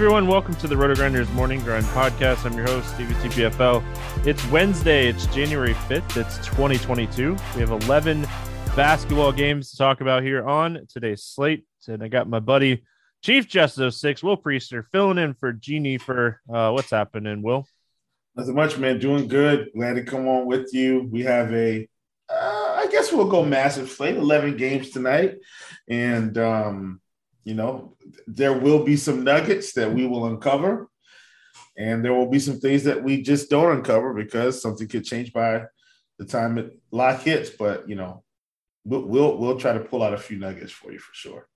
Everyone, welcome to the RotoGrinders Morning Grind Podcast. I'm your host, Stevie TPFL. It's Wednesday, it's January 5th, it's 2022. We have 11 basketball games to talk about here on today's slate. And I got my buddy Chief Justice 06, Will Priester, filling in for Genie for uh, what's happening, Will? Nothing much, man. Doing good. Glad to come on with you. We have a, uh, I guess we'll go massive slate, 11 games tonight. And, um, you know, there will be some nuggets that we will uncover, and there will be some things that we just don't uncover because something could change by the time it lock hits. But you know, we'll we'll, we'll try to pull out a few nuggets for you for sure.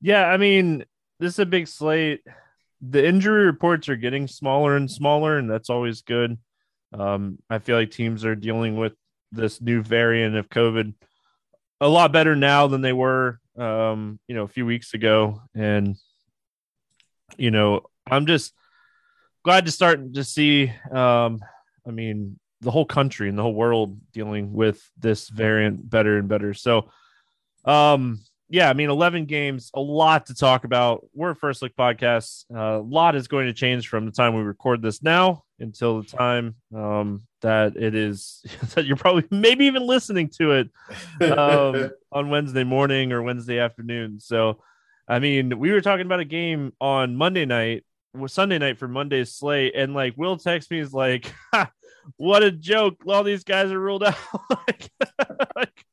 Yeah, I mean, this is a big slate. The injury reports are getting smaller and smaller, and that's always good. Um, I feel like teams are dealing with this new variant of COVID a lot better now than they were um, you know, a few weeks ago. And, you know, I'm just glad to start to see, um, I mean, the whole country and the whole world dealing with this variant better and better. So, um, yeah, I mean, 11 games, a lot to talk about. We're First Look podcast. Uh, a lot is going to change from the time we record this now until the time um, that it is that you're probably maybe even listening to it um, on Wednesday morning or Wednesday afternoon. So, I mean, we were talking about a game on Monday night, Sunday night for Monday's slate, and like Will text me is like, "What a joke! All these guys are ruled out." like, like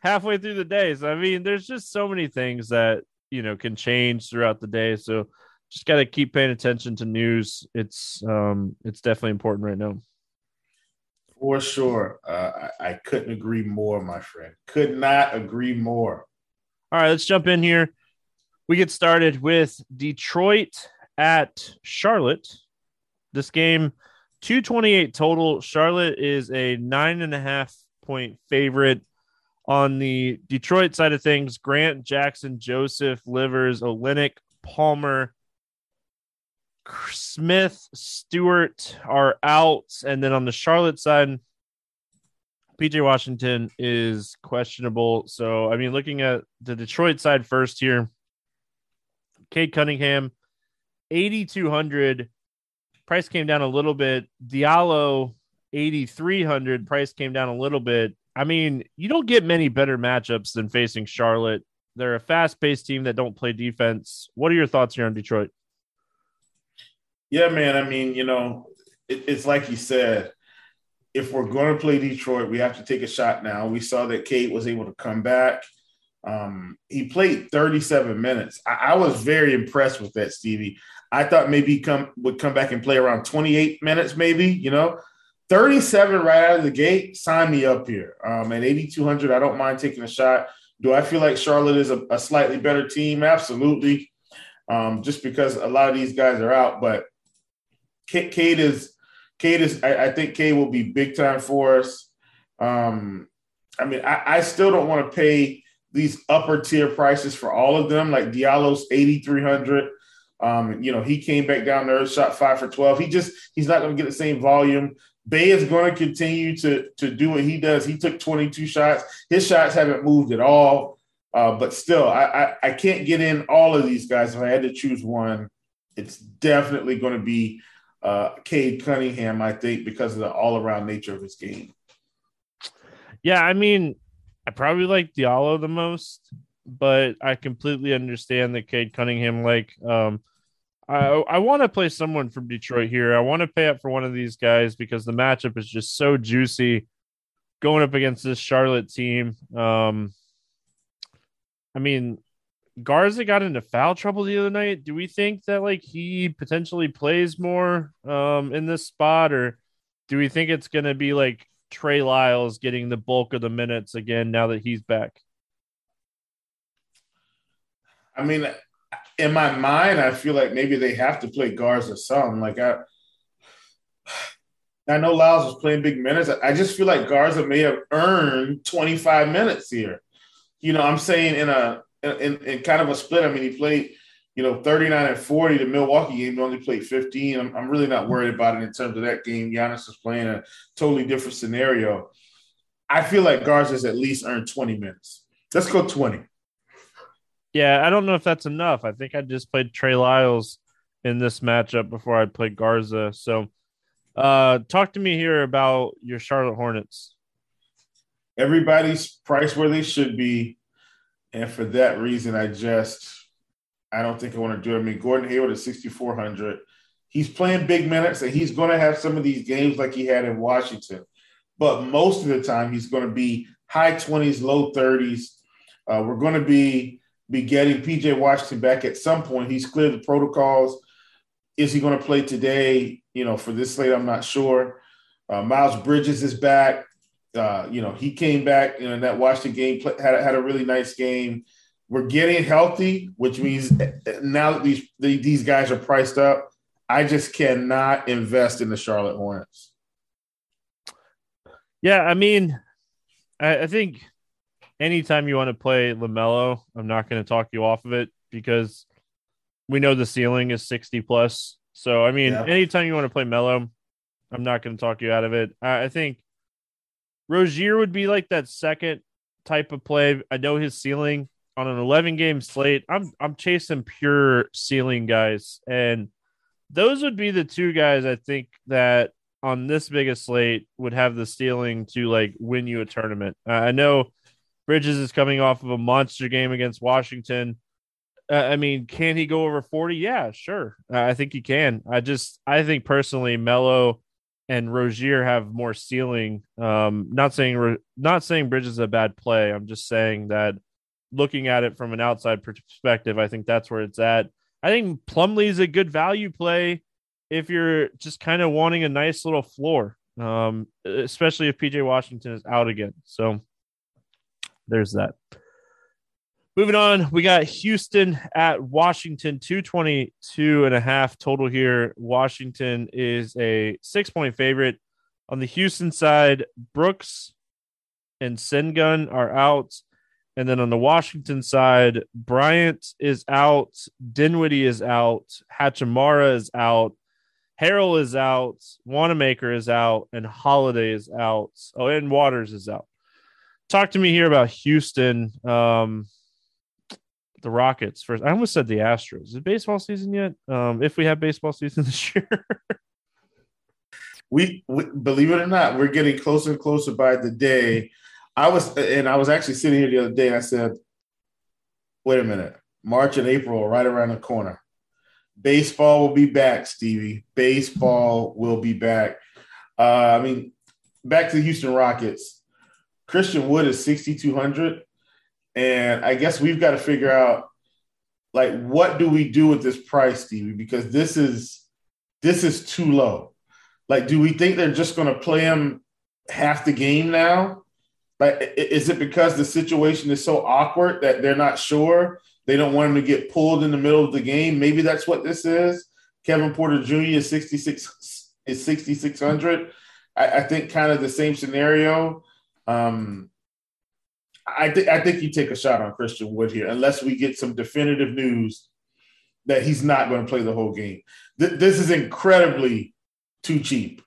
halfway through the day. So, I mean, there's just so many things that you know can change throughout the day. So just got to keep paying attention to news. It's um, it's definitely important right now. For sure, uh, I, I couldn't agree more, my friend. Could not agree more. All right, let's jump in here. We get started with Detroit at Charlotte. This game, 228 total. Charlotte is a nine and a half point favorite. On the Detroit side of things, Grant, Jackson, Joseph, Livers, Olynyk, Palmer, Smith, Stewart are out. And then on the Charlotte side, PJ Washington is questionable. So, I mean, looking at the Detroit side first here, Cade Cunningham, 8,200. Price came down a little bit. Diallo, 8,300. Price came down a little bit. I mean, you don't get many better matchups than facing Charlotte. They're a fast paced team that don't play defense. What are your thoughts here on Detroit? Yeah, man. I mean, you know, it, it's like you said. If we're going to play Detroit, we have to take a shot now. We saw that Cade was able to come back. Um, he played 37 minutes. I, I, was very impressed with that, Stevie. I thought maybe come would come back and play around 28 minutes, maybe. You know, 37 right out of the gate. Sign me up here. Um, at 8,200, I don't mind taking a shot. Do I feel like Charlotte is a, a slightly better team? Absolutely. Um, just because a lot of these guys are out, but Cade is Cade is I, I, think Cade will be big time for us. Um, I mean, I, I still don't want to pay these upper tier prices for all of them. Like Diallo's eighty three hundred. Um, you know, he came back down there, shot five for twelve. He just he's not going to get the same volume. Bey is going to continue to to do what he does. He took twenty two shots. His shots haven't moved at all. Uh, but still, I, I I can't get in all of these guys. If I had to choose one, it's definitely going to be uh, Cade Cunningham, I think, because of the all around nature of his game. Yeah, I mean, I probably like Diallo the most, but I completely understand that Cade Cunningham, like, um, I, I want to play someone from Detroit here. I want to pay up for one of these guys because the matchup is just so juicy going up against this Charlotte team. Um, I mean, Garza got into foul trouble the other night. Do we think that like he potentially plays more um in this spot, or do we think it's gonna be like Trey Lyles getting the bulk of the minutes again now that he's back? I mean, in my mind, I feel like maybe they have to play Garza some. Like I I know Lyles was playing big minutes. I just feel like Garza may have earned 25 minutes here. You know, I'm saying in a in, in, kind of a split. I mean, he played, you know, 39 and 40. The Milwaukee game, he only played 15. I'm, I'm really not worried about it in terms of that game. Giannis is playing a totally different scenario. I feel like Garza's at least earned 20 minutes. Let's go 20. Yeah, I don't know if that's enough. I think I just played Trey Lyles in this matchup before I played Garza. So, uh, talk to me here about your Charlotte Hornets. Everybody's priced where they should be, and for that reason, I just I don't think I want to do it. I mean, Gordon Hayward is sixty four hundred. He's playing big minutes, and he's going to have some of these games like he had in Washington. But most of the time, he's going to be high twenties, low thirties. Uh, we're going to be be getting PJ Washington back at some point. He's cleared the protocols. Is he going to play today? You know, for this slate, I'm not sure. Uh, Miles Bridges is back. Uh, you know, he came back you know, in that Washington game, play, had, had a really nice game. We're getting healthy, which means now that these these guys are priced up, I just cannot invest in the Charlotte Hornets. Yeah, I mean, I, I think anytime you want to play LaMelo, I'm not going to talk you off of it because we know the ceiling is 60 plus. So, I mean, yeah. anytime you want to play Melo, I'm not going to talk you out of it. I, I think Rozier would be like that second type of play. I know his ceiling on an 11 game slate. I'm I'm chasing pure ceiling guys, and those would be the two guys I think that on this biggest slate would have the ceiling to like win you a tournament. Uh, I know Bridges is coming off of a monster game against Washington. Uh, I mean, can he go over 40? Yeah, sure. Uh, I think he can. I just, I think personally, Melo and Rozier have more ceiling. Um, not saying, not saying Bridges is a bad play. I'm just saying that looking at it from an outside perspective, I think that's where it's at. I think Plumlee is a good value play if you're just kind of wanting a nice little floor, um, especially if PJ Washington is out again. So there's that. Moving on, we got Houston at Washington, 222 and a half total here. Washington is a six point favorite. On the Houston side, Brooks and Sengun are out. And then on the Washington side, Bryant is out, Dinwiddie is out, Hachimura is out, Harrell is out, Wanamaker is out, and Holiday is out. Oh, and Waters is out talk to me here about Houston. Um, the Rockets first. I almost said the Astros. Is baseball season yet? Um, if we have baseball season this year. we, we, believe it or not, we're getting closer and closer by the day. I was and I was actually sitting here the other day. I said, "Wait a minute, March and April are right around the corner. Baseball will be back, Stevie. Baseball will be back. Uh, I mean, back to the Houston Rockets. Christian Wood is 6,200. And I guess we've got to figure out like what do we do with this price, Stevie? Because this is this is too low. Like, do we think they're just gonna play him half the game now? Like, is it because the situation is so awkward that they're not sure? They don't want him to get pulled in the middle of the game. Maybe that's what this is. Kevin Porter Jr. is 66 is 6,600. I, I think kind of the same scenario. Um, I, th- I think you take a shot on Christian Wood here, unless we get some definitive news that he's not going to play the whole game. Th- this is incredibly too cheap.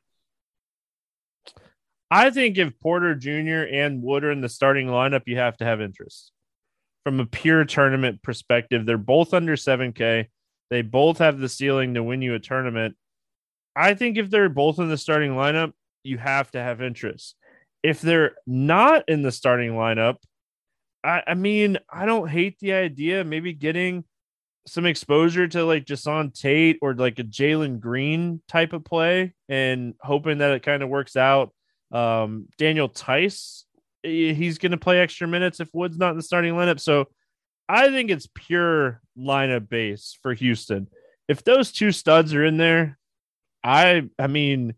I think if Porter Jr. and Wood are in the starting lineup, you have to have interest. From a pure tournament perspective, they're both under 7K. They both have the ceiling to win you a tournament. I think if they're both in the starting lineup, you have to have interest. If they're not in the starting lineup, I, I mean, I don't hate the idea. Maybe getting some exposure to like Jae'Sean Tate or like a Jalen Green type of play and hoping that it kind of works out. Um, Daniel Theis, he's going to play extra minutes if Wood's not in the starting lineup. So I think it's pure lineup base for Houston. If those two studs are in there, I I mean,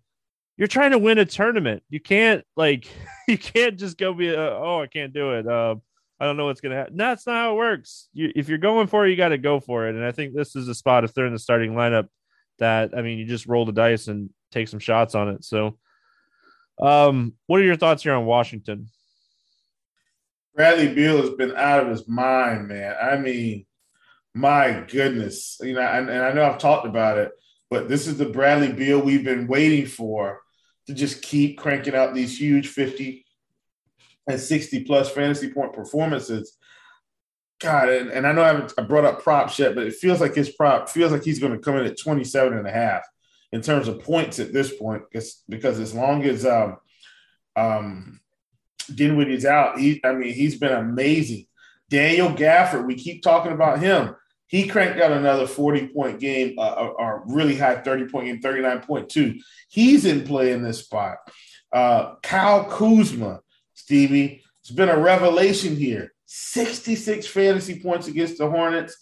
you're trying to win a tournament. You can't like you can't just go be uh, oh I can't do it. Uh, I don't know what's gonna happen. That's not how it works. You, if you're going for it, you got to go for it. And I think this is a spot if they're in the starting lineup that I mean you just roll the dice and take some shots on it. So, um, what are your thoughts here on Washington? Bradley Beal has been out of his mind, man. I mean, my goodness, you know, and, and I know I've talked about it, but this is the Bradley Beal we've been waiting for to just keep cranking out these huge 50 and 60 plus fantasy point performances. God, and, and I know I haven't I brought up props yet, but it feels like his prop feels like he's going to come in at 27 and a half in terms of points at this point, because because as long as um um Dinwiddie's out, he I mean he's been amazing. Daniel Gafford, we keep talking about him. He cranked out another 40 point game, uh, uh or really high 30 point game, 39.2. He's in play in this spot. Uh, Kyle Kuzma, Stevie, it's been a revelation here. 66 fantasy points against the Hornets.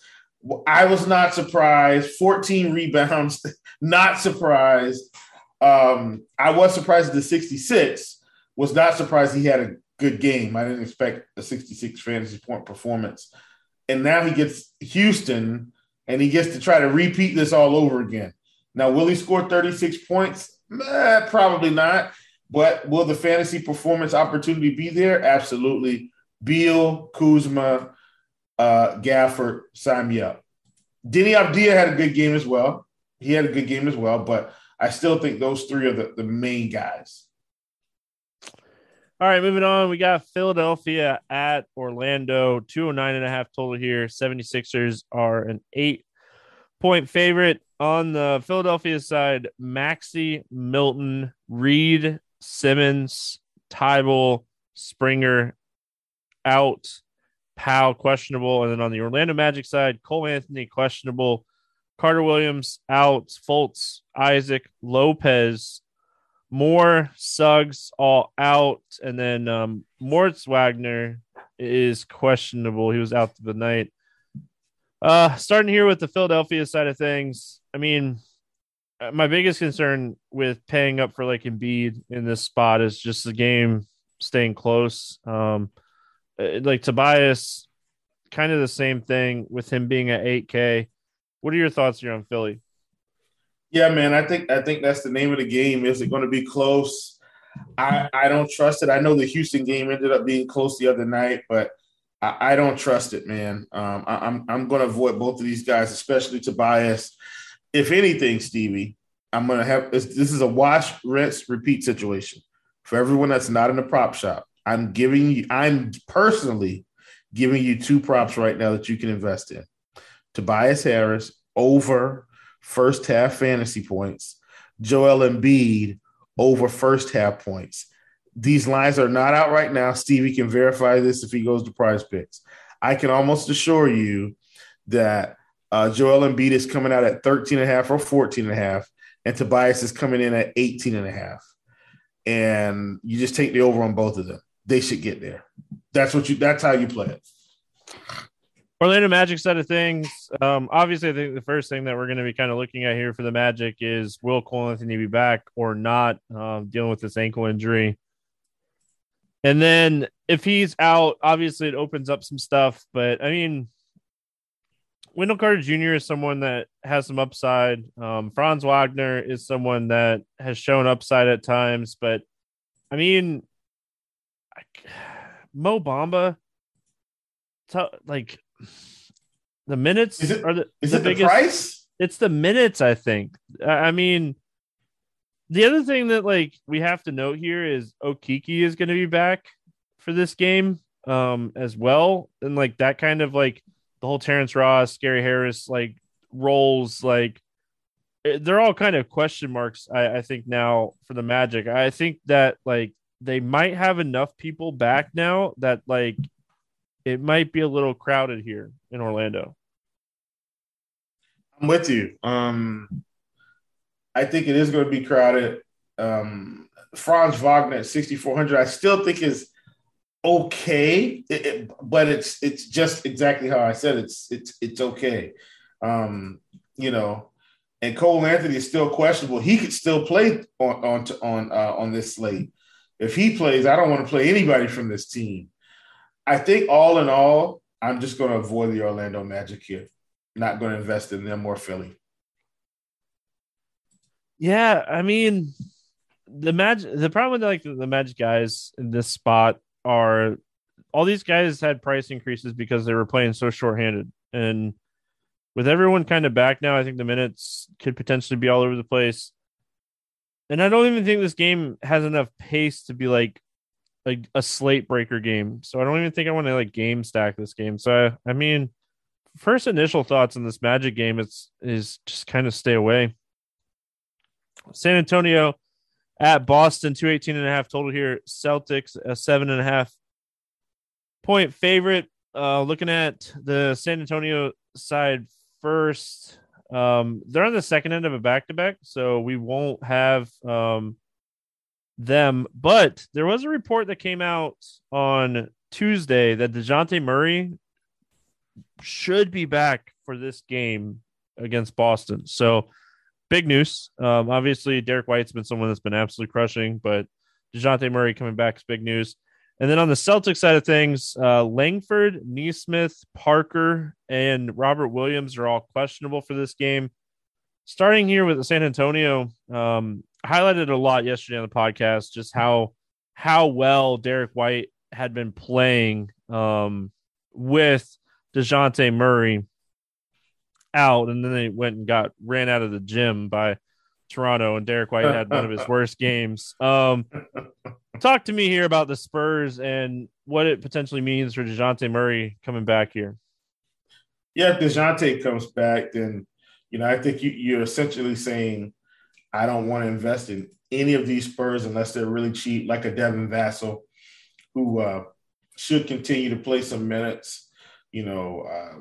I was not surprised. 14 rebounds, not surprised. Um, I was surprised at the 66. Was not surprised he had a good game. I didn't expect a 66 fantasy point performance. And now he gets Houston and he gets to try to repeat this all over again. Now, will he score 36 points? Eh, probably not. But will the fantasy performance opportunity be there? Absolutely. Beal, Kuzma, uh, Gafford, sign me up. Deni Avdija had a good game as well. He had a good game as well, but I still think those three are the, the main guys. All right, moving on. We got Philadelphia at Orlando, 209 and a half total here. 76ers are an eight point favorite. On the Philadelphia side, Maxey, Milton, Reed, Simmons, Thybulle, Springer out, Powell questionable. And then on the Orlando Magic side, Cole Anthony questionable, Carter Williams out, Fultz, Isaac, Lopez, Moore, Suggs all out, and then um, Moritz Wagner is questionable. He was out the night. Uh, starting here with the Philadelphia side of things, I mean, uh, my biggest concern with paying up for like Embiid in this spot is just the game staying close. Um, uh, like Tobias, kind of the same thing with him being at 8K. What are your thoughts here on Philly? Yeah, man, I think I think that's the name of the game. Is it going to be close? I I don't trust it. I know the Houston game ended up being close the other night, but I, I don't trust it, man. Um, I, I'm I'm going to avoid both of these guys, especially Tobias. If anything, Stevie, I'm going to have this, this is a wash, rinse, repeat situation for everyone that's not in the prop shop. I'm giving you. I'm personally giving you two props right now that you can invest in. Tobias Harris over first half fantasy points, Joel Embiid over first half points. These lines are not out right now. Stevie can verify this if he goes to PrizePicks. I can almost assure you that uh, Joel Embiid is coming out at 13 and a half or 14 and a half, and Tobias is coming in at 18 and a half. And you just take the over on both of them. They should get there. That's what you that's how you play it. Orlando Magic side of things, um, obviously, I think the first thing that we're going to be kind of looking at here for the Magic is will Cole Anthony be back or not, um, dealing with this ankle injury. And then if he's out, obviously it opens up some stuff. But I mean, Wendell Carter Jr. is someone that has some upside. Um, Franz Wagner is someone that has shown upside at times. But I mean, Mo Bamba, like the minutes is it, are the, is the it biggest, the price? It's the minutes, I think. I mean, the other thing that like we have to note here is Okeke is going to be back for this game um as well, and like that kind of like the whole Terrence Ross, Gary Harris like roles like eh, they're all kind of question marks. I, I think now for the Magic, I think that like they might have enough people back now that like it might be a little crowded here in Orlando. I'm with you. Um, I think it is going to be crowded. Um, Franz Wagner at 6,400, I still think is okay, it, it, but it's it's just exactly how I said it's it's it's okay. Um, you know, and Cole Anthony is still questionable. He could still play on on on uh, on this slate. If he plays, I don't want to play anybody from this team. I think all in all, I'm just going to avoid the Orlando Magic here. Not going to invest in them or Philly. Yeah, I mean, the magic. The problem with like the Magic guys in this spot are all these guys had price increases because they were playing so shorthanded, and with everyone kind of back now, I think the minutes could potentially be all over the place. And I don't even think this game has enough pace to be like a, a slate breaker game. So I don't even think I want to like game stack this game. So I, I mean, first initial thoughts on this Magic game is is just kind of stay away. San Antonio at Boston, 218 and a half total here. Celtics, a seven and a half point favorite. Uh, looking at the San Antonio side first, um, they're on the second end of a back to back, so we won't have um, them. But there was a report that came out on Tuesday that Dejounte Murray should be back for this game against Boston. So big news. Um, obviously, Derrick White's been someone that's been absolutely crushing, but Dejounte Murray coming back is big news. And then on the Celtics side of things, uh, Langford, Nesmith, Parker, and Robert Williams are all questionable for this game. Starting here with San Antonio, um, highlighted a lot yesterday on the podcast just how how well Derrick White had been playing um, with Dejounte Murray out, and then they went and got ran out of the gym by Toronto, and Derrick White had one of his worst games. Um, talk to me here about the Spurs and what it potentially means for Dejounte Murray coming back here. Yeah, if Dejounte comes back, then you know I think you, you're essentially saying I don't want to invest in any of these Spurs unless they're really cheap, like a Devin Vassell, who uh, should continue to play some minutes. You know, uh,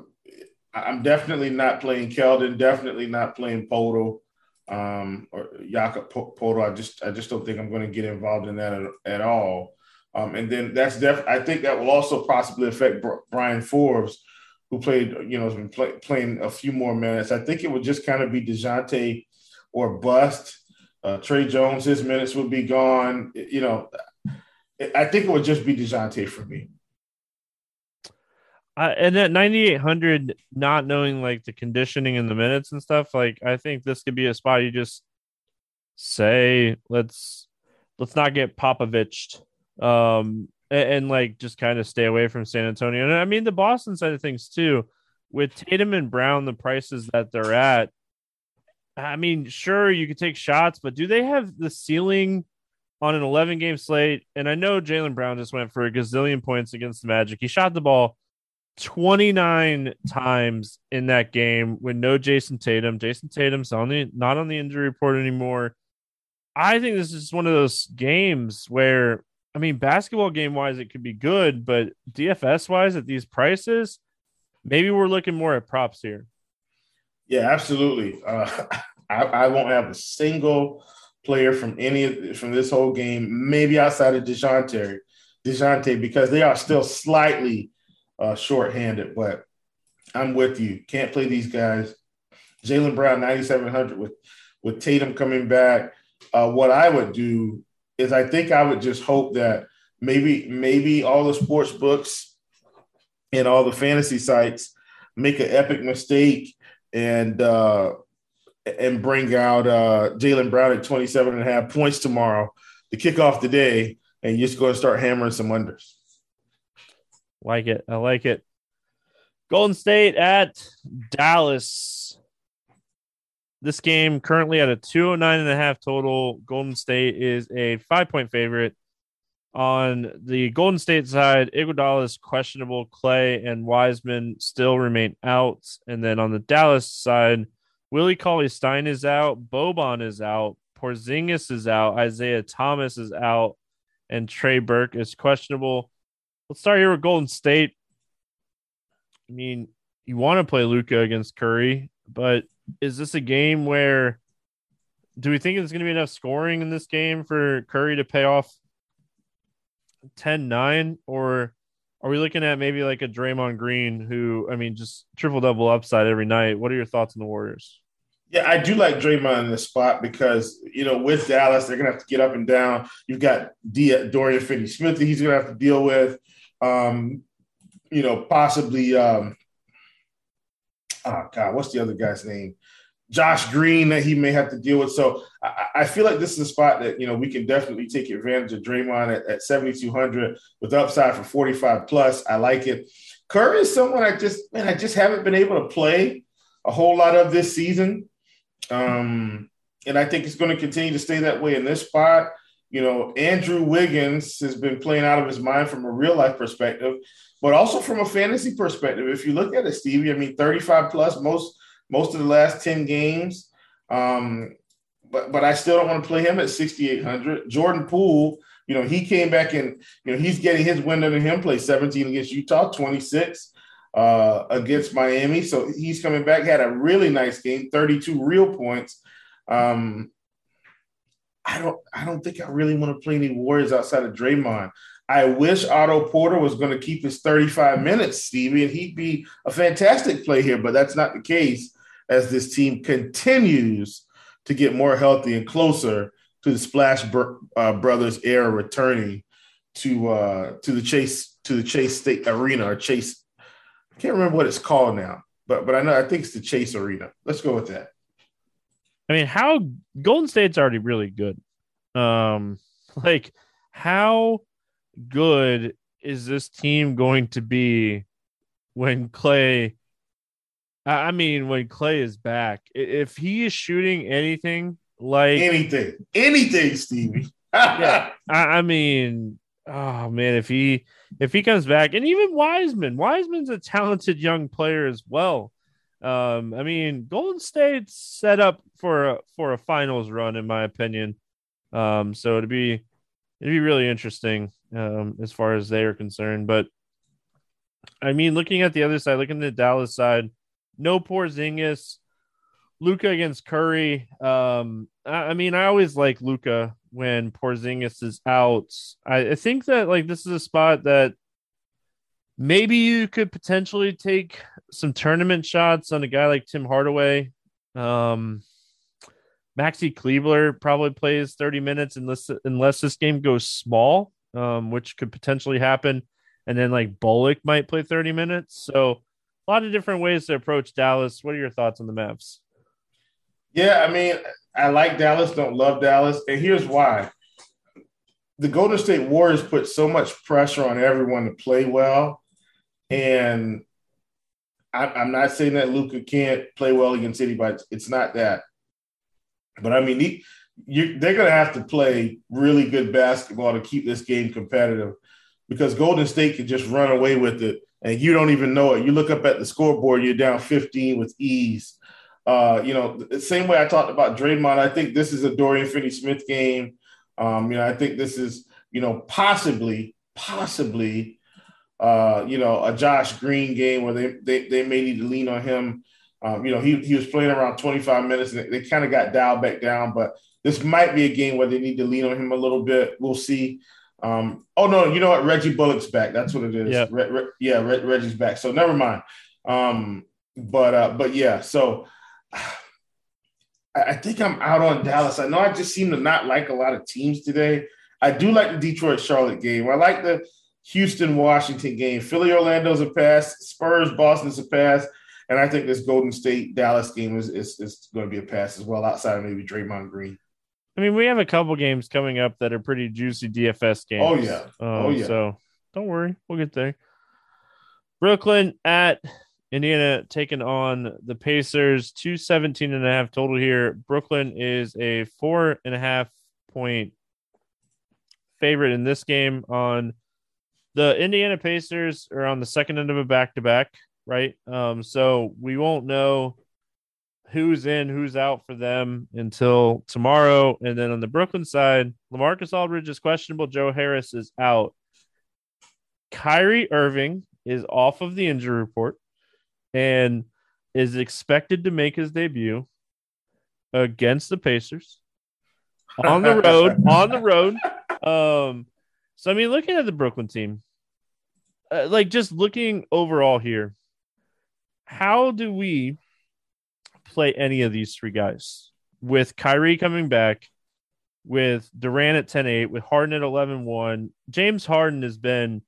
I'm definitely not playing Keldon, definitely not playing Poto um, or Jakob Poeltl. I just I just don't think I'm going to get involved in that at, at all. Um, and then that's def. I think that will also possibly affect Bryn Forbes, who played you know has been play, playing a few more minutes. I think it would just kind of be Dejounte or bust. Uh, Tre Jones, his minutes would be gone. You know, I think it would just be Dejounte for me. Uh, and at 9800 not knowing like the conditioning and the minutes and stuff like i think this could be a spot you just say let's let's not get popovich um and, and like just kind of stay away from san antonio and i mean the boston side of things too with tatum and brown the prices that they're at i mean sure you could take shots but do they have the ceiling on an 11 game slate and i know Jaylen brown just went for a gazillion points against the magic he shot the ball 29 times in that game with no Jayson Tatum. Jayson Tatum's on the not on the injury report anymore. I think this is one of those games where I mean basketball game wise it could be good, but DFS wise at these prices, maybe we're looking more at props here. Yeah, absolutely. Uh, I, I won't have a single player from any from this whole game, maybe outside of Dejounte, Dejounte, because they are still slightly uh, shorthanded, but I'm with you. Can't play these guys. Jaylen Brown, 9,700 with, with Tatum coming back. Uh, what I would do is I think I would just hope that maybe maybe all the sports books and all the fantasy sites make an epic mistake and uh, and bring out uh, Jaylen Brown at 27 and a half points tomorrow to kick off the day, and you're just going to start hammering some unders. Like it. I like it. Golden State at Dallas. This game currently at a 209 and a half total. Golden State is a five point favorite. On the Golden State side, Iguodala is questionable. Clay and Wiseman still remain out. And then on the Dallas side, Willie Cauley Stein is out. Boban is out. Porzingis is out. Isaiah Thomas is out. And Trey Burke is questionable. Let's start here with Golden State. I mean, you want to play Luka against Curry, but is this a game where do we think there's going to be enough scoring in this game for Curry to pay off 10 9? Or are we looking at maybe like a Draymond Green who, I mean, just triple double upside every night? What are your thoughts on the Warriors? Yeah, I do like Draymond in the spot because, you know, with Dallas, they're to have to get up and down. You've got D- Dorian Finney Smith that he's to have to deal with um, you know, possibly, um, oh God, what's the other guy's name? Josh Green that he may have to deal with. So I, I, feel like this is a spot that, you know, we can definitely take advantage of Draymond at, at 7,200 with upside for 45 plus. I like it. Curry is someone I just, man, I just haven't been able to play a whole lot of this season. Um, and I think it's going to continue to stay that way in this spot. you know, Andrew Wiggins has been playing out of his mind from a real life perspective, but also from a fantasy perspective. If you look at it, Stevie, I mean, 35 plus most most of the last 10 games. Um, but but I still don't want to play him at 6,800. Jordan Poole, you know, he came back and you know he's getting his win under him. Play 17 against Utah, 26 uh, against Miami. So he's coming back. Had a really nice game, 32 real points. Um, I don't I don't think I really want to play any Warriors outside of Draymond. I wish Otto Porter was going to keep his 35 minutes, Stevie, and he'd be a fantastic play here, but that's not the case as this team continues to get more healthy and closer to the Splash uh, Brothers era returning to uh, to the Chase to the Chase State Arena or Chase. I can't remember what it's called now, but but I know I think it's the Chase Arena. Let's go with that. I mean, how Golden State's already really good. Um, like how good is this team going to be when Clay? I mean, when Clay is back, if he is shooting anything like anything, anything, Stevie. yeah, I, I mean, oh man, if he if he comes back, and even Wiseman, Wiseman's a talented young player as well. Um, I mean, Golden State's set up for a, for a finals run, in my opinion. Um, so it'd be it'd be really interesting um, as far as they are concerned. But I mean, looking at the other side, looking at the Dallas side, no Porzingis, Luka against Curry. Um, I, I, mean, I always like Luka when Porzingis is out. I, I think that like this is a spot that maybe you could potentially take some tournament shots on a guy like Tim Hardaway. Um, Maxi Kleber probably plays 30 minutes unless unless this game goes small, um, which could potentially happen. And then like Bullock might play 30 minutes. So a lot of different ways to approach Dallas. What are your thoughts on the Mavs? Yeah, I mean, I like Dallas, don't love Dallas. And here's why. The Golden State Warriors put so much pressure on everyone to play well. And I, am not saying that Luka can't play well against anybody. It's not that. But I mean, they're going to have to play really good basketball to keep this game competitive because Golden State can just run away with it and you don't even know it. You look up at the scoreboard, you're down 15 with ease. Uh, you know, the same way I talked about Draymond, I think this is a Dorian Finney Smith game. Um, you know, I think this is, you know, possibly, possibly, uh, you know, a Josh Green game where they, they, they may need to lean on him um, you know, he, he was playing around 25 minutes and they, they kind of got dialed back down, but this might be a game where they need to lean on him a little bit. We'll see. Um, oh no, you know what? Reggie Bullock's back. That's what it is. Yeah, Re, Re, yeah, Re, Reggie's back. So never mind. Um, but uh, but yeah, so I, I think I'm out on Dallas. I know I just seem to not like a lot of teams today. I do like the Detroit Charlotte game. I like the Houston Washington game. Philly Orlando's a pass. Spurs Boston's a pass. And I think this Golden State Dallas game is, is, is going to be a pass as well, outside of maybe Draymond Green. I mean, we have a couple games coming up that are pretty juicy DFS games. Oh yeah, um, oh yeah. So don't worry, we'll get there. Brooklyn at Indiana taking on the Pacers. 217 and a half total here. Brooklyn is a four and a half point favorite in this game on the Indiana Pacers are on the second end of a back to back right? Um, so we won't know who's in, who's out for them until tomorrow. And then on the Brooklyn side, Lamarcus Aldridge is questionable. Joe Harris is out. Kyrie Irving is off of the injury report and is expected to make his debut against the Pacers on the road. on the road. Um, so I mean, looking at the Brooklyn team, uh, like just looking overall here, how do we play any of these three guys with Kyrie coming back, with Durant at 10 8, with Harden at 11 1? James Harden has been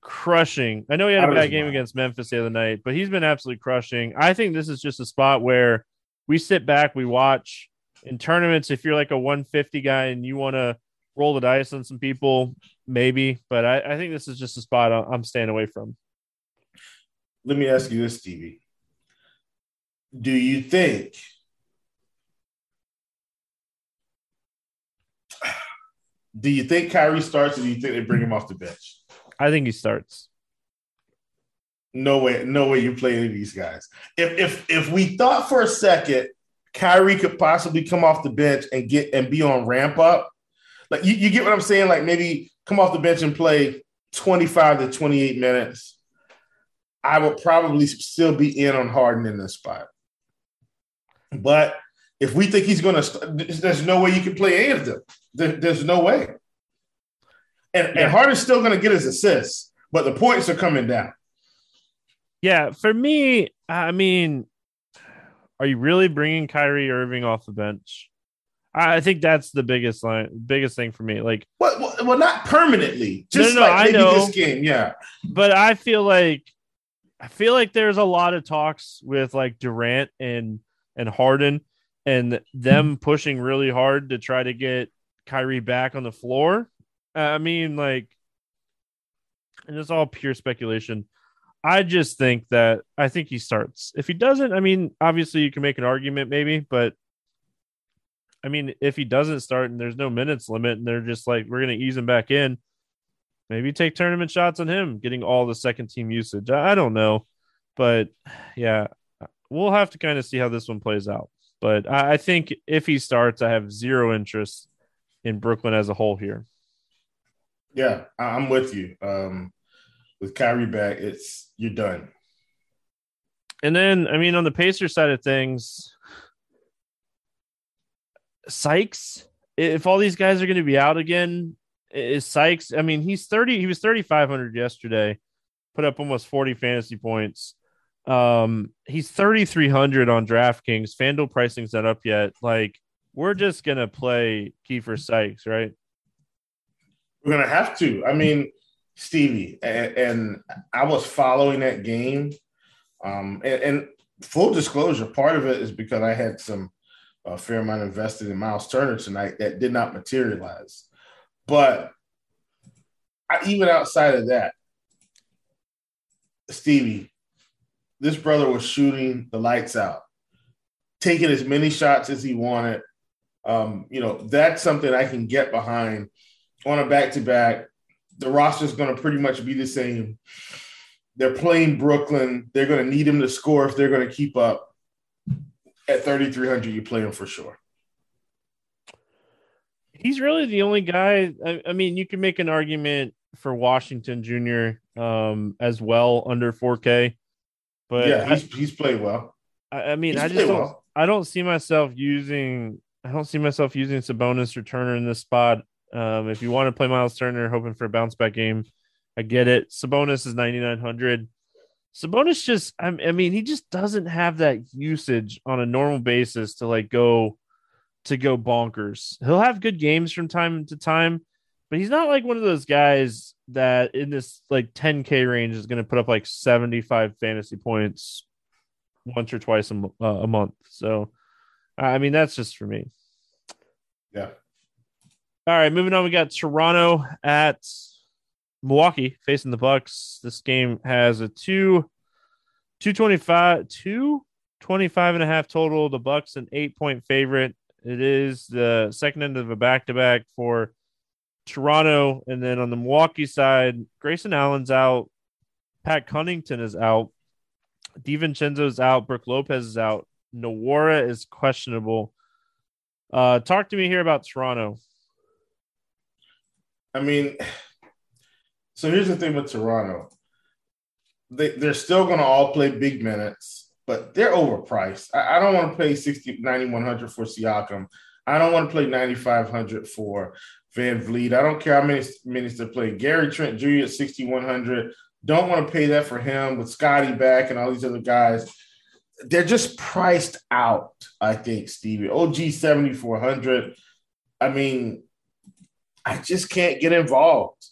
crushing. I know he had a bad game mind. against Memphis the other night, but he's been absolutely crushing. I think this is just a spot where we sit back, we watch in tournaments. If you're like a 150 guy and you want to roll the dice on some people, maybe, but I, I think this is just a spot I'm staying away from let me ask you this, Stevie. Do you think Do you think Kyrie starts, or do you think they bring him off the bench? I think he starts. No way, no way you play any of these guys. If if if we thought for a second Kyrie could possibly come off the bench and get and be on ramp up, like you, you get what I'm saying? Like maybe come off the bench and play 25 to 28 minutes. I would probably still be in on Harden in this spot. But if we think he's going to, there's no way you can play any of them. There, there's no way. And, yeah. and Harden's still going to get his assists, but the points are coming down. Yeah, for me, I mean, are you really bringing Kyrie Irving off the bench? I think that's the biggest line, biggest thing for me. Like, well, well, not permanently. Just no, no, like I know this game, yeah. But I feel like, I feel like there's a lot of talks with like Durant and and Harden, and them pushing really hard to try to get Kyrie back on the floor. I mean, like, and it's all pure speculation. I just think that I think he starts. If he doesn't, I mean, obviously you can make an argument maybe, but I mean, if he doesn't start and there's no minutes limit and they're just like, we're going to ease him back in, maybe take tournament shots on him, getting all the second team usage. I don't know. But yeah, we'll have to kind of see how this one plays out. But I, I think if he starts, I have zero interest in Brooklyn as a whole here. Yeah, I'm with you. Um, with Kyrie back, it's you're done. And then, I mean, on the Pacer side of things, Sykes, if all these guys are going to be out again, is Sykes? I mean, he's 30, he was 3,500 yesterday, put up almost 40 fantasy points. Um, he's 3,300 on DraftKings. FanDuel pricing's not up yet. Like, we're just going to play Keifer Sykes, right? We're going to have to. I mean, Stevie, and, and, I was following that game. Um, and, and, full disclosure, part of it is because I had some fair amount invested in Miles Turner tonight that did not materialize. But I, even outside of that, Stevie, this brother was shooting the lights out, taking as many shots as he wanted. Um, you know, that's something I can get behind on a back to back the roster is going to pretty much be the same. They're playing Brooklyn. They're going to need him to score if they're going to keep up. At 3,300, you play him for sure. He's really the only guy. I, I mean, you can make an argument for Washington Jr. Um, as well under 4K, but yeah, he's, I, he's played well. I, I mean, he's I just don't. Well. I don't see myself using. I don't see myself using Sabonis or Turner in this spot. Um, if you want to play Miles Turner, hoping for a bounce back game, I get it. Sabonis is 9,900. Sabonis just, I mean, he just doesn't have that usage on a normal basis to like go to go bonkers. He'll have good games from time to time, but he's not like one of those guys that in this like 10k range is going to put up like 75 fantasy points once or twice a, uh, a month. So, I mean, that's just for me. Yeah. All right, moving on. We got Toronto at Milwaukee facing the Bucks. This game has a two 225 225 and a half total. The Bucks an eight point favorite. It is the second end of a back to back for Toronto. And then on the Milwaukee side, Grayson Allen's out. Pat Connaughton is out. DiVincenzo's out. Brook Lopez is out. Nwora is questionable. Uh, talk to me here about Toronto. I mean, so here's the thing with Toronto. They, they're still going to all play big minutes, but they're overpriced. I, I don't want to pay 60, 9,100 for Siakam. I don't want to play 9,500 for VanVleet. I don't care how many minutes they play. Gary Trent Jr. at 6,100. Don't want to pay that for him with Scottie back and all these other guys. They're just priced out, I think, Stevie. OG 7,400. I mean, I just can't get involved.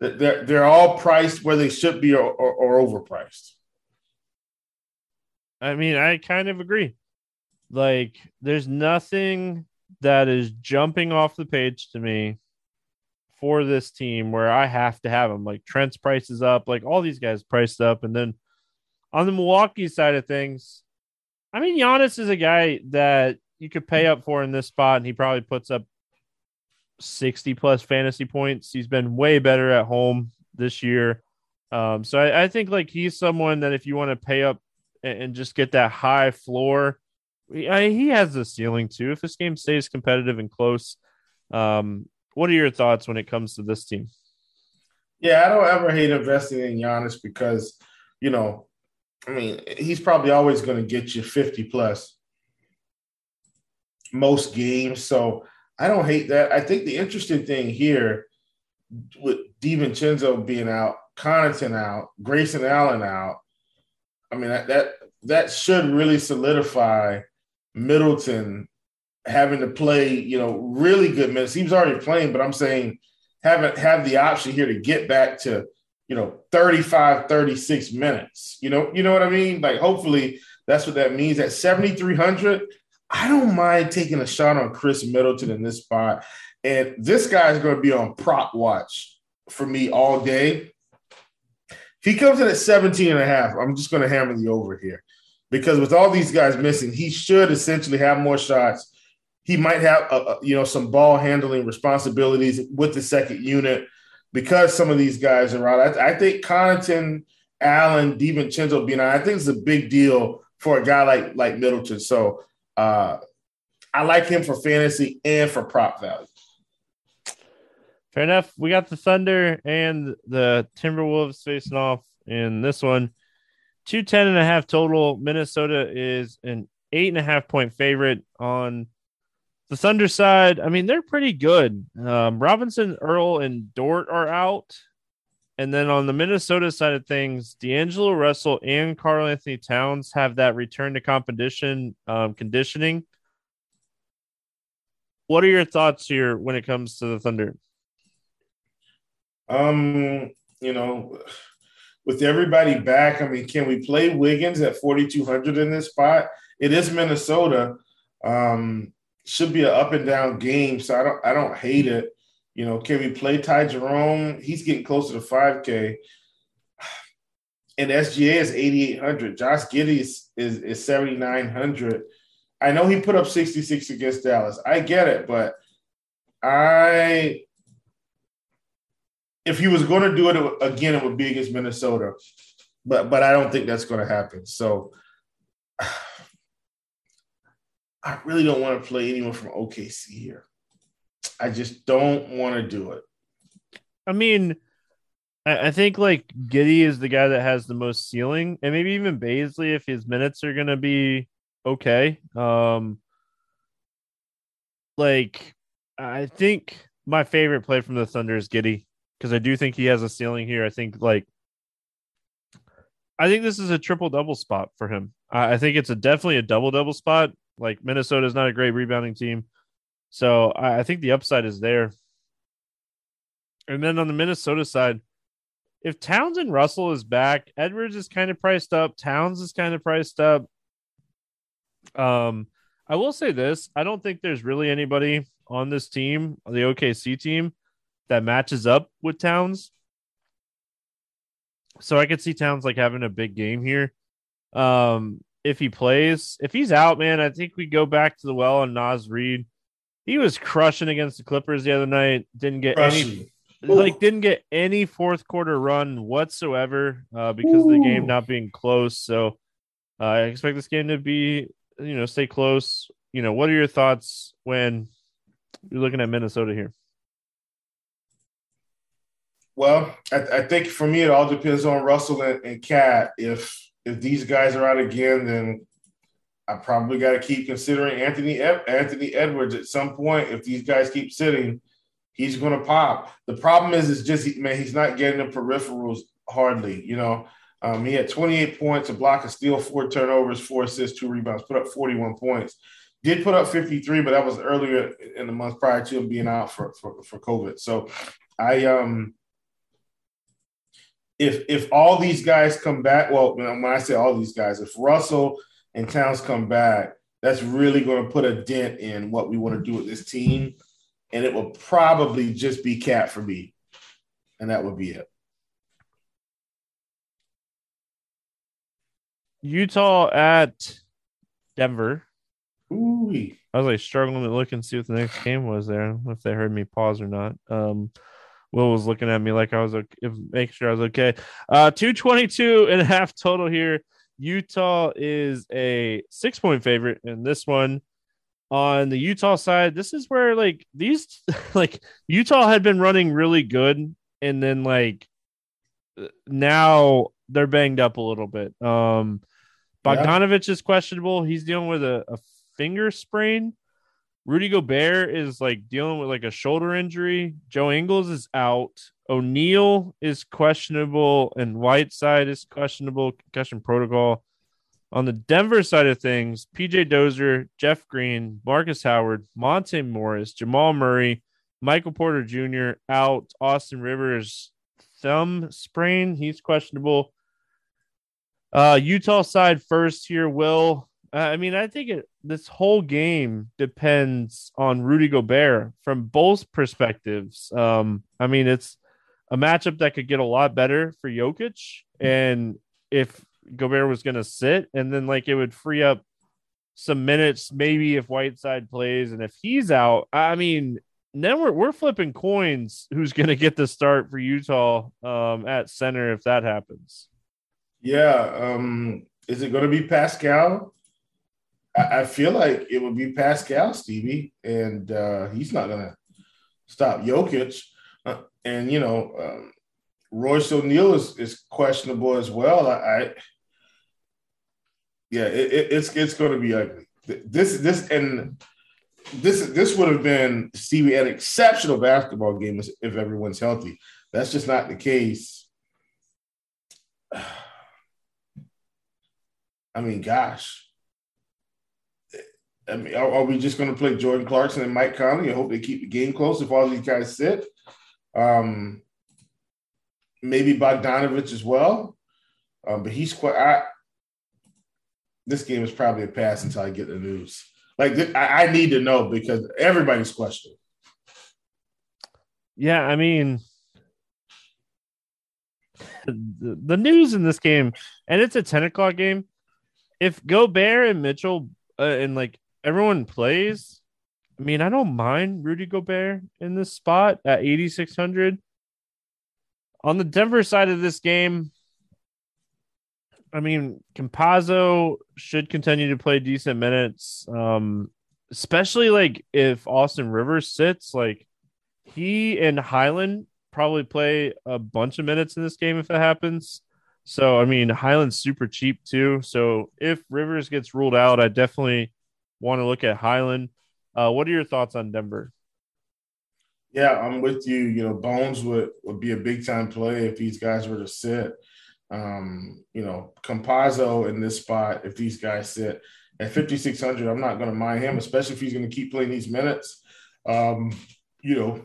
They're, they're all priced where they should be or, or, or overpriced. I mean, I kind of agree. Like, there's nothing that is jumping off the page to me for this team where I have to have them. Like Trent's price is up, like all these guys priced up. And then on the Milwaukee side of things, I mean, Giannis is a guy that you could pay up for in this spot, and he probably puts up 60 plus fantasy points. He's been way better at home this year. Um, so I, I, think like he's someone that if you want to pay up and, and just get that high floor, I, he has the ceiling too. If this game stays competitive and close, um, what are your thoughts when it comes to this team? Yeah, I don't ever hate investing in Giannis because, you know, I mean, he's probably always going to get you 50 plus most games. So I don't hate that. I think the interesting thing here with DiVincenzo being out, Connaughton out, Grayson Allen out, I mean, that, that, that should really solidify Middleton having to play, you know, really good minutes. He was already playing, but I'm saying haven't have the option here to get back to, you know, 35, 36 minutes. You know, you know what I mean? Like hopefully that's what that means. At 7,300, I don't mind taking a shot on Khris Middleton in this spot. And this guy's going to be on prop watch for me all day. If he comes in at 17 and a half, I'm just going to hammer the over here because with all these guys missing, he should essentially have more shots. He might have, a, a, you know, some ball handling responsibilities with the second unit because some of these guys are out. I, I think Connaughton, Allen, DiVincenzo being out, I think it's a big deal for a guy like like Middleton. So uh, I like him for fantasy and for prop value. Fair enough. We got the Thunder and the Timberwolves facing off in this one. 210 and a half total. Minnesota is an eight and a half point favorite on the Thunder side. I mean, they're pretty good. Um, Robinson, Earl, and Dort are out. And then on the Minnesota side of things, D'Angelo Russell and Karl-Anthony Towns have that return to competition um, conditioning. What are your thoughts here when it comes to the Thunder? Um, you know, with everybody back, I mean, can we play Wiggins at 4,200 in this spot? It is Minnesota. Um, should be an up and down game, so I don't I don't hate it. You know, can we play Ty Jerome? He's getting closer to 5K. And SGA is 8,800. Josh Giddey is, is, is 7,900. I know he put up 66 against Dallas. I get it, but I if he was going to do it again, it would be against Minnesota, but but I don't think that's going to happen. So I really don't want to play anyone from OKC here. I just don't want to do it. I mean, I, I think like Giddey is the guy that has the most ceiling, and maybe even Bazley if his minutes are going to be okay. Um, like I think my favorite play from the Thunder is Giddey because I do think he has a ceiling here. I think like I think this is a triple double spot for him. I, I think it's a definitely a double double spot. Like Minnesota is not a great rebounding team, so I, I think the upside is there. And then on the Minnesota side, if Towns and Russell is back, Edwards is kind of priced up. Towns is kind of priced up. Um, I will say this: I don't think there's really anybody on this team, the OKC team, that matches up with Towns. So I could see Towns like having a big game here. Um, if he plays, if he's out, man, I think we go back to the well on Naz Reid. He was crushing against the Clippers the other night. Didn't get crushing. any, like, didn't get any fourth quarter run whatsoever uh, because Ooh. of the game not being close. So uh, I expect this game to be, you know, stay close. You know, what are your thoughts when you're looking at Minnesota here? Well, I, I, think for me, it all depends on Russell and, and KAT. If if these guys are out again, then I probably got to keep considering Anthony Anthony Edwards at some point. If these guys keep sitting, he's going to pop. The problem is, is just man, he's not getting the peripherals hardly. You know, um, he had 28 points, a block, a steal, four turnovers, four assists, two rebounds, put up 41 points. Did put up 53, but that was earlier in the month prior to him being out for for, for COVID. So I um if if all these guys come back, well, when I say all these guys, if Russell and Towns come back, that's really going to put a dent in what we want to do with this team, and it will probably just be KAT for me, and that would be it. Utah at Denver. Ooh-wee. I was like struggling to look and see what the next game was there, if they heard me pause or not. Um, Will was looking at me like I was okay, make sure I was okay. Uh, 222 and a half total here. Utah is a six point favorite in this one. On the Utah side, this is where like these like Utah had been running really good, and then like now they're banged up a little bit. Um, Bogdanovich yeah. is questionable. He's dealing with a, a finger sprain. Rudy Gobert is like dealing with like a shoulder injury. Joe Ingles is out. O'Neale is questionable, and Whiteside is questionable concussion protocol. On the Denver side of things, PJ Dozier, Jeff Green, Marcus Howard, Monte Morris, Jamal Murray, Michael Porter Jr. out. Austin Rivers thumb sprain, he's questionable. Uh, Utah side first here, Will. Uh, I mean, I think it, this whole game depends on Rudy Gobert from both perspectives. Um, I mean, it's a matchup that could get a lot better for Jokic, and if Gobert was going to sit, and then like it would free up some minutes, maybe if Whiteside plays, and if he's out, I mean, then we're we're flipping coins. Who's going to get the start for Utah um, at center if that happens? Yeah, um, is it going to be Paschall? I, feel like it would be Paschall, Stevie, and uh, he's not to stop Jokic. Uh, and you know, um, Royce O'Neale is, is questionable as well. I, I yeah, it, it, it's it's going to be ugly. This this and this this would have been Stevie an exceptional basketball game if everyone's healthy. That's just not the case. I mean, gosh, I mean, are, are we just going to play Jordan Clarkson and Mike Conley and hope they keep the game close if all these guys sit? Um, maybe Bogdanovich as well. Um, but he's quite. I, this game is probably a pass until I get the news. Like I, I need to know because everybody's questioning. Yeah, I mean, the, the news in this game, and it's a ten o'clock game. If Gobert and Mitchell uh, and like everyone plays. I mean, I don't mind Rudy Gobert in this spot at 8,600. On the Denver side of this game, I mean, Campazzo should continue to play decent minutes, um, especially like if Austin Rivers sits. Like he and Hyland probably play a bunch of minutes in this game if it happens. So, I mean, Hyland's super cheap too. So, if Rivers gets ruled out, I definitely want to look at Hyland. Uh, what are your thoughts on Denver? Yeah, I'm with you. You know, Bones would, would be a big time play if these guys were to sit. Um, you know, Campazzo in this spot, if these guys sit at 5,600, I'm not going to mind him, especially if he's going to keep playing these minutes. Um, you know,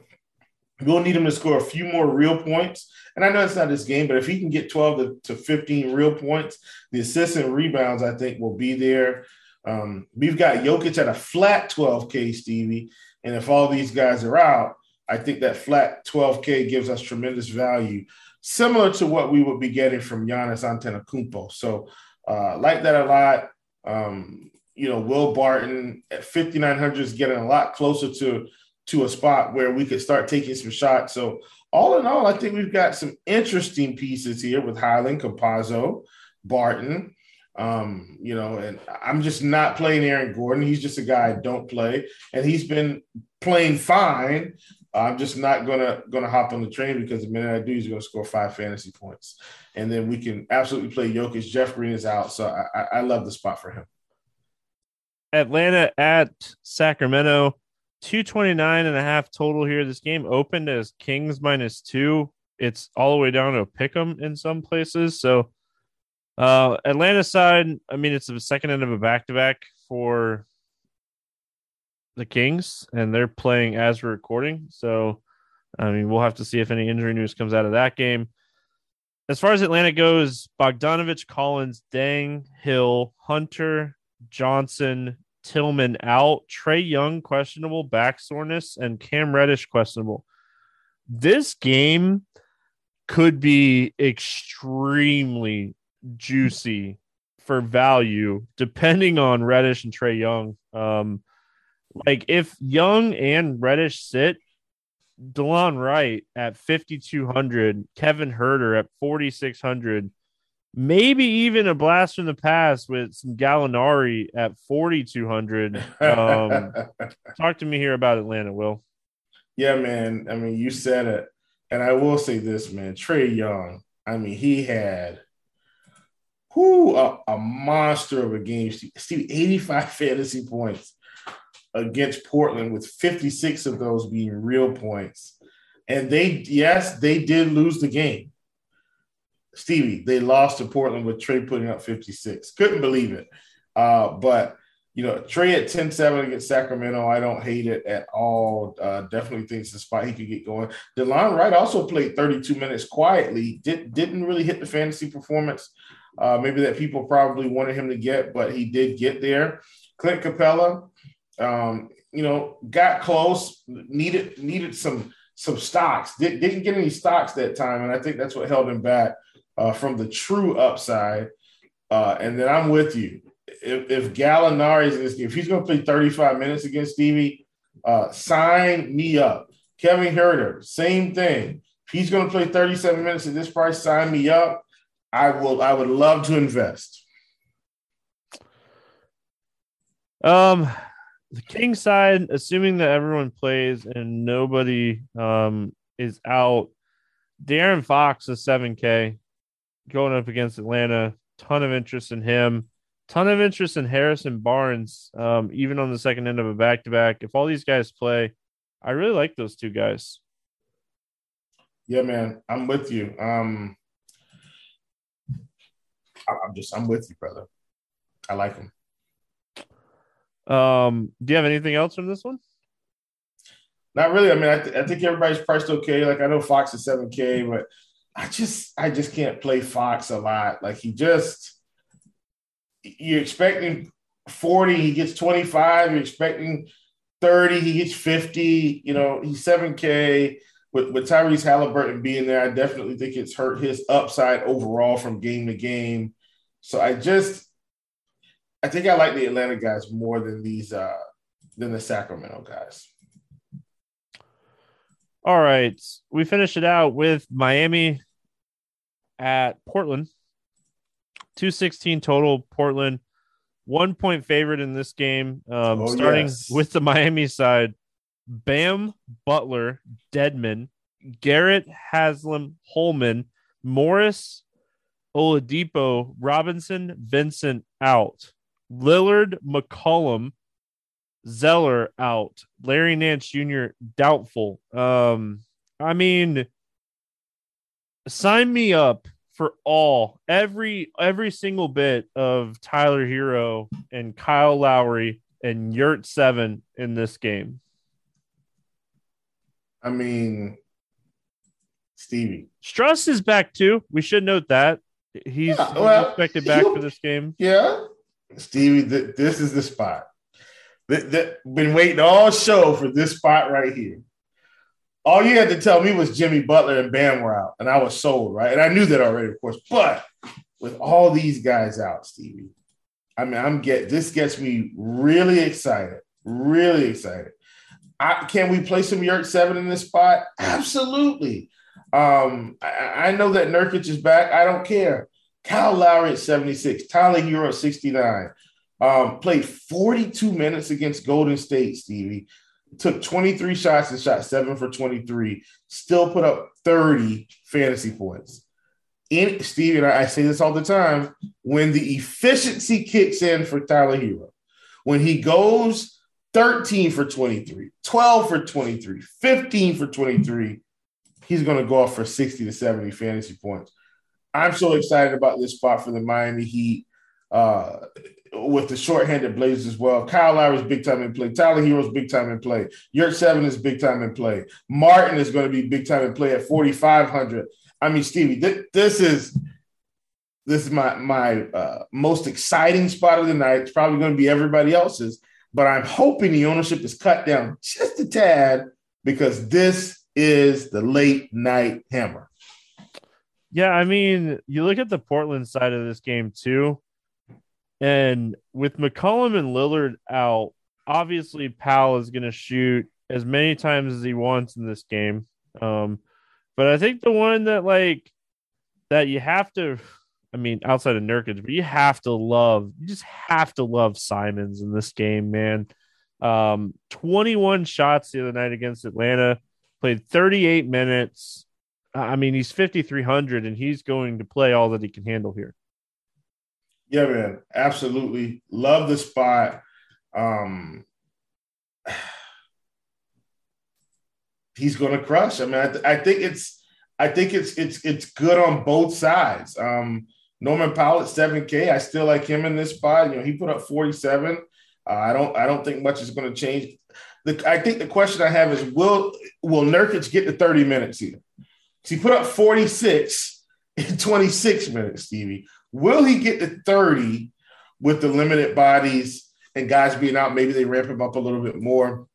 we'll need him to score a few more real points. And I know it's not his game, but if he can get 12 to, to 15 real points, the assists and rebounds, I think, will be there. Um, we've got Jokic at a flat 12K, Stevie. And if all these guys are out, I think that flat 12K gives us tremendous value, similar to what we would be getting from Giannis Antetokounmpo. So, uh, like that a lot. Um, you know, Will Barton at 5,900 is getting a lot closer to to a spot where we could start taking some shots. So, all in all, I think we've got some interesting pieces here with Hyland, Campazzo, Barton. Um, you know, and I'm just not playing Aaron Gordon. He's just a guy I don't play, and he's been playing fine. I'm just not gonna gonna hop on the train because the minute I do, he's gonna score five fantasy points, and then we can absolutely play Jokic. Jeff Green is out, so I, I love the spot for him. Atlanta at Sacramento, 229 and a half total here. This game opened as Kings minus two. It's all the way down to pick 'em in some places. So uh, Atlanta side, I mean, it's the second end of a back to back for the Kings, and they're playing as we're recording. So, I mean, we'll have to see if any injury news comes out of that game. As far as Atlanta goes, Bogdanovich, Collins, Dieng, Hill, Hunter, Johnson, Tillman out, Trae Young questionable, back soreness, and Cam Reddish questionable. This game could be extremely juicy for value, depending on Reddish and Trae Young. Um, like if Young and Reddish sit, Delon Wright at 5,200, Kevin Huerter at 4,600, maybe even a blast from the past with some Gallinari at 4,200. Um, talk to me here about Atlanta, Will. Yeah, man. I mean, you said it. And I will say this, man. Trae Young, I mean, he had who a, a, monster of a game. Steve, 85 fantasy points against Portland, with 56 of those being real points. And they, yes, they did lose the game. Stevie, they lost to Portland with Trae putting up 56. Couldn't believe it. Uh, but, you know, Trae at 10 7 against Sacramento, I don't hate it at all. Uh, definitely thinks the spot he could get going. Delon Wright also played 32 minutes quietly, did, didn't really hit the fantasy performance uh, maybe that people probably wanted him to get, but he did get there. Clint Capela, um, you know, got close, needed needed some some stocks. Did, not get any stocks that time, and I think that's what held him back uh, from the true upside. Uh, and then I'm with you. If, if is in this game, if he's going to play 35 minutes against Stevie, uh, sign me up. Kevin Huerter, same thing. If he's going to play 37 minutes at this price, sign me up. I will. I would love to invest. Um, the king side, assuming that everyone plays and nobody um is out, De'Aaron Fox is seven K going up against Atlanta. Ton of interest in him. Ton of interest in Harrison Barnes. Um, even on the second end of a back to back. If all these guys play, I really like those two guys. Yeah, man, I'm with you. Um, I'm just I'm with you, brother. I like him. Um, do you have anything else from this one? Not really. I mean, I, th- I think everybody's priced okay. Like I know Fox is seven K, but I just I just can't play Fox a lot. Like he just you're expecting 40, he gets 25, you're expecting 30, he gets 50, you know, he's 7K with, with Tyrese Haliburton being there, I definitely think it's hurt his upside overall from game to game. So I just, I think I like the Atlanta guys more than these, uh, than the Sacramento guys. All right. We finish it out with Miami at Portland. 216 total. Portland, one point favorite in this game. Um, oh, starting yes. with the Miami side, Bam Butler, Dedmon, Garrett Haslem, Holman, Morris, Oladipo, Robinson, Vincent out, Lillard, McCollum, Zeller out, Larry Nance Jr. doubtful. Um, I mean, sign me up for all every every single bit of Tyler Herro and Kyle Lowry and Yurtseven in this game. I mean, Stevie. Strus is back too. We should note that. He's, yeah, well, he's expected back for this game. Yeah. Stevie, th- this is the spot. Th- th- been waiting all show for this spot right here. All you had to tell me was Jimmy Butler and Bam were out, and I was sold, right? And I knew that already, of course. But with all these guys out, Stevie, I mean, I'm get this gets me really excited, really excited. I, can we play some Yurtseven in this spot? Absolutely. Um, I, I, know that Nurkic is back. I don't care. Kyle Lowry at 76, Tyler Herro at 69. Um, played 42 minutes against Golden State, Stevie. Took 23 shots and shot seven for 23. Still put up 30 fantasy points. In Stevie, and I, I say this all the time, when the efficiency kicks in for Tyler Herro, when he goes 13 for 23, 12 for 23, 15 for 23. He's going to go off for 60 to 70 fantasy points. I'm so excited about this spot for the Miami Heat uh, with the shorthanded Blazers as well. Kyle Lowry's big time in play. Tyler Herro's big time in play. Yurtseven is big time in play. Martin is going to be big time in play at 4,500. I mean, Stevie, th- this is this is my my uh, most exciting spot of the night. It's probably going to be everybody else's but I'm hoping the ownership is cut down just a tad because this is the late night hammer. Yeah, I mean, you look at the Portland side of this game too. And with McCollum and Lillard out, obviously Powell is going to shoot as many times as he wants in this game. Um, but I think the one that like that you have to, I mean, outside of Nurkic, but you have to love, you just have to love Simons in this game, man. Um, 21 shots the other night against Atlanta, played 38 minutes. I mean, he's 5,300 and he's going to play all that he can handle here. Yeah, man, absolutely. Love the spot. Um, he's going to crush. I mean, I, th- I, think it's, I think it's it's it's good on both sides. Um, Norman Powell at seven K. I still like him in this spot. You know, he put up forty seven. Uh, I don't I don't think much is going to change. The, I think the question I have is will will Nurkic get to thirty minutes here? He put up forty six in twenty six minutes, Stevie. Will he get to thirty with the limited bodies and guys being out? Maybe they ramp him up a little bit more.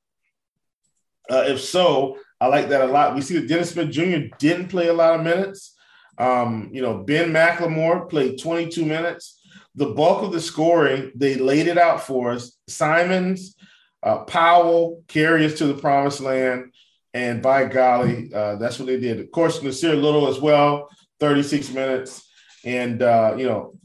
Uh, if so, I like that a lot. We see that Dennis Smith Jr. didn't play a lot of minutes. Um, you know, Ben McLemore played 22 minutes. The bulk of the scoring, they laid it out for us. Simons, uh, Powell carry us to the promised land. And by golly, uh, that's what they did. Of course, Nassir Little as well, 36 minutes. And, uh, you know,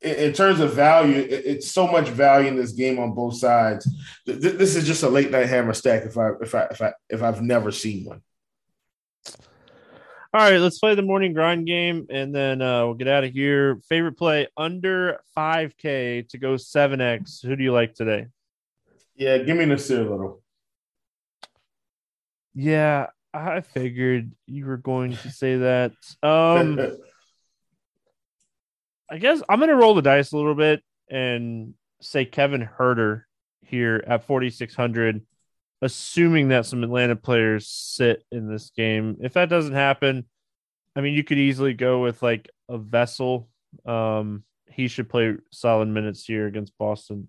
in terms of value, it's so much value in this game on both sides. This is just a late night hammer stack if I if I if I if I've never seen one. All right, let's play the morning grind game and then uh, we'll get out of here. Favorite play under 5K to go 7X. Who do you like today? Yeah, give me Nassir Little. Yeah, I figured you were going to say that. Um I guess I'm going to roll the dice a little bit and say Kevin Huerter here at 4,600, assuming that some Atlanta players sit in this game. If that doesn't happen, I mean, you could easily go with like a Vassell. Um, he should play solid minutes here against Boston.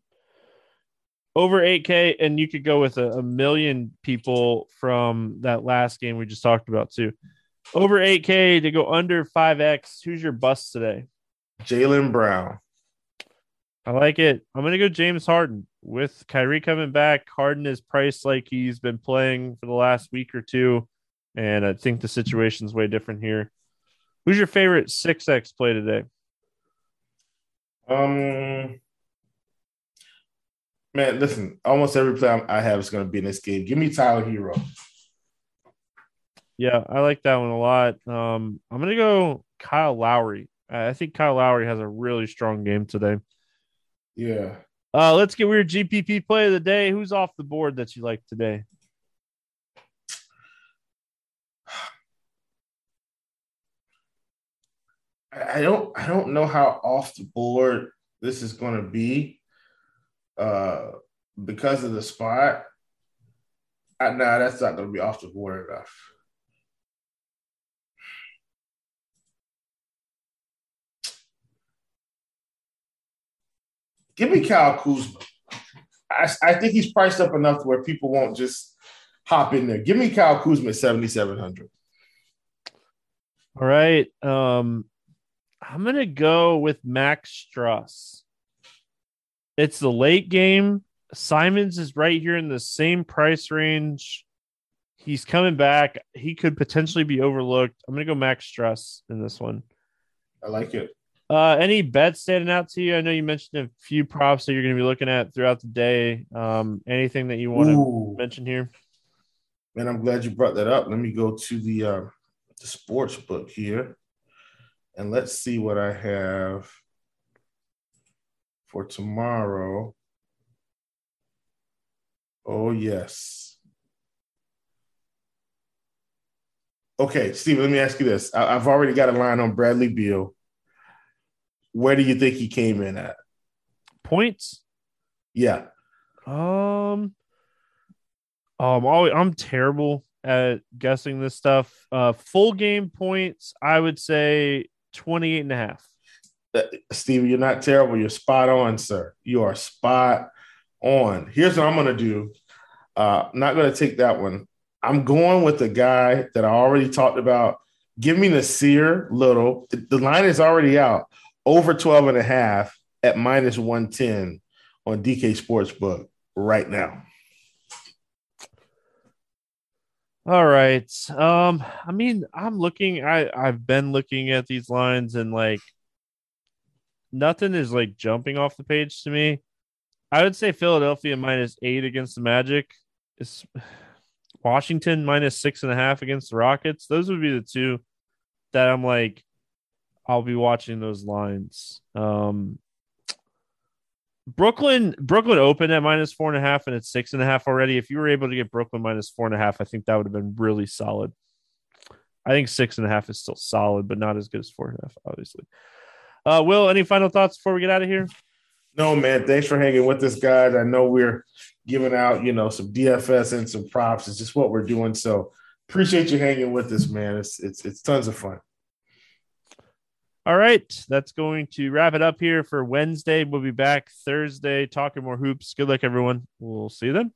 Over 8K, and you could go with a, a million people from that last game we just talked about, too. Over 8K to go under 5X. Who's your bust today? Jaylen Brown. I like it. I'm gonna go James Harden with Kyrie coming back. Harden is priced like he's been playing for the last week or two, and I think the situation's way different here. Who's your favorite six X play today? Um, man, listen. Almost every play I have is going to be in this game. Give me Tyler Herro. Yeah, I like that one a lot. Um, I'm gonna go Kyle Lowry. I think Kyle Lowry has a really strong game today. Yeah. Uh, let's get weird GPP play of the day. Who's off the board that you like today? I don't I don't know how off the board this is going to be uh because of the spot. I, nah, that's not going to be off the board enough. Give me Kyle Kuzma. I, I think he's priced up enough where people won't just hop in there. Give me Kyle Kuzma at 7,700. All right. Um, I'm going to go with Max Strus. It's the late game. Simons is right here in the same price range. He's coming back. He could potentially be overlooked. I'm going to go Max Strus in this one. I like it. Uh, any bets standing out to you? I know you mentioned a few props that you're going to be looking at throughout the day. Um, anything that you want to mention here? Man, I'm glad you brought that up. Let me go to the uh, the sports book here, and let's see what I have for tomorrow. Oh yes. Okay, Steve. Let me ask you this. I- I've already got a line on Bradley Beal where do you think he came in at? Points? Yeah. Um oh, I'm always I'm terrible at guessing this stuff. Uh full game points, I would say 28 and a half. Stevie, you're not terrible. You're spot on, sir. You are spot on. Here's what I'm gonna do. Uh, I'm not gonna take that one. I'm going with the guy that I already talked about. Give me Nassir Little. The line is already out over 12 and a half at minus 110 on DK Sportsbook right now. All right. Um, I mean, I'm looking, I, I've been looking at these lines and like nothing is like jumping off the page to me. I would say Philadelphia minus eight against the Magic. Is Washington minus six and a half against the Rockets. Those would be the two that I'm like, I'll be watching those lines. Um, Brooklyn, Brooklyn opened at minus four and a half, and it's six and a half already. If you were able to get Brooklyn minus four and a half, I think that would have been really solid. I think six and a half is still solid, but not as good as four and a half, obviously. Uh, Will, any final thoughts before we get out of here? No, man. Thanks for hanging with us, guys. I know we're giving out, you know, some DFS and some props. It's just what we're doing. So appreciate you hanging with us, man. It's it's it's tons of fun. All right, that's going to wrap it up here for Wednesday. We'll be back Thursday talking more hoops. Good luck, everyone. We'll see you then.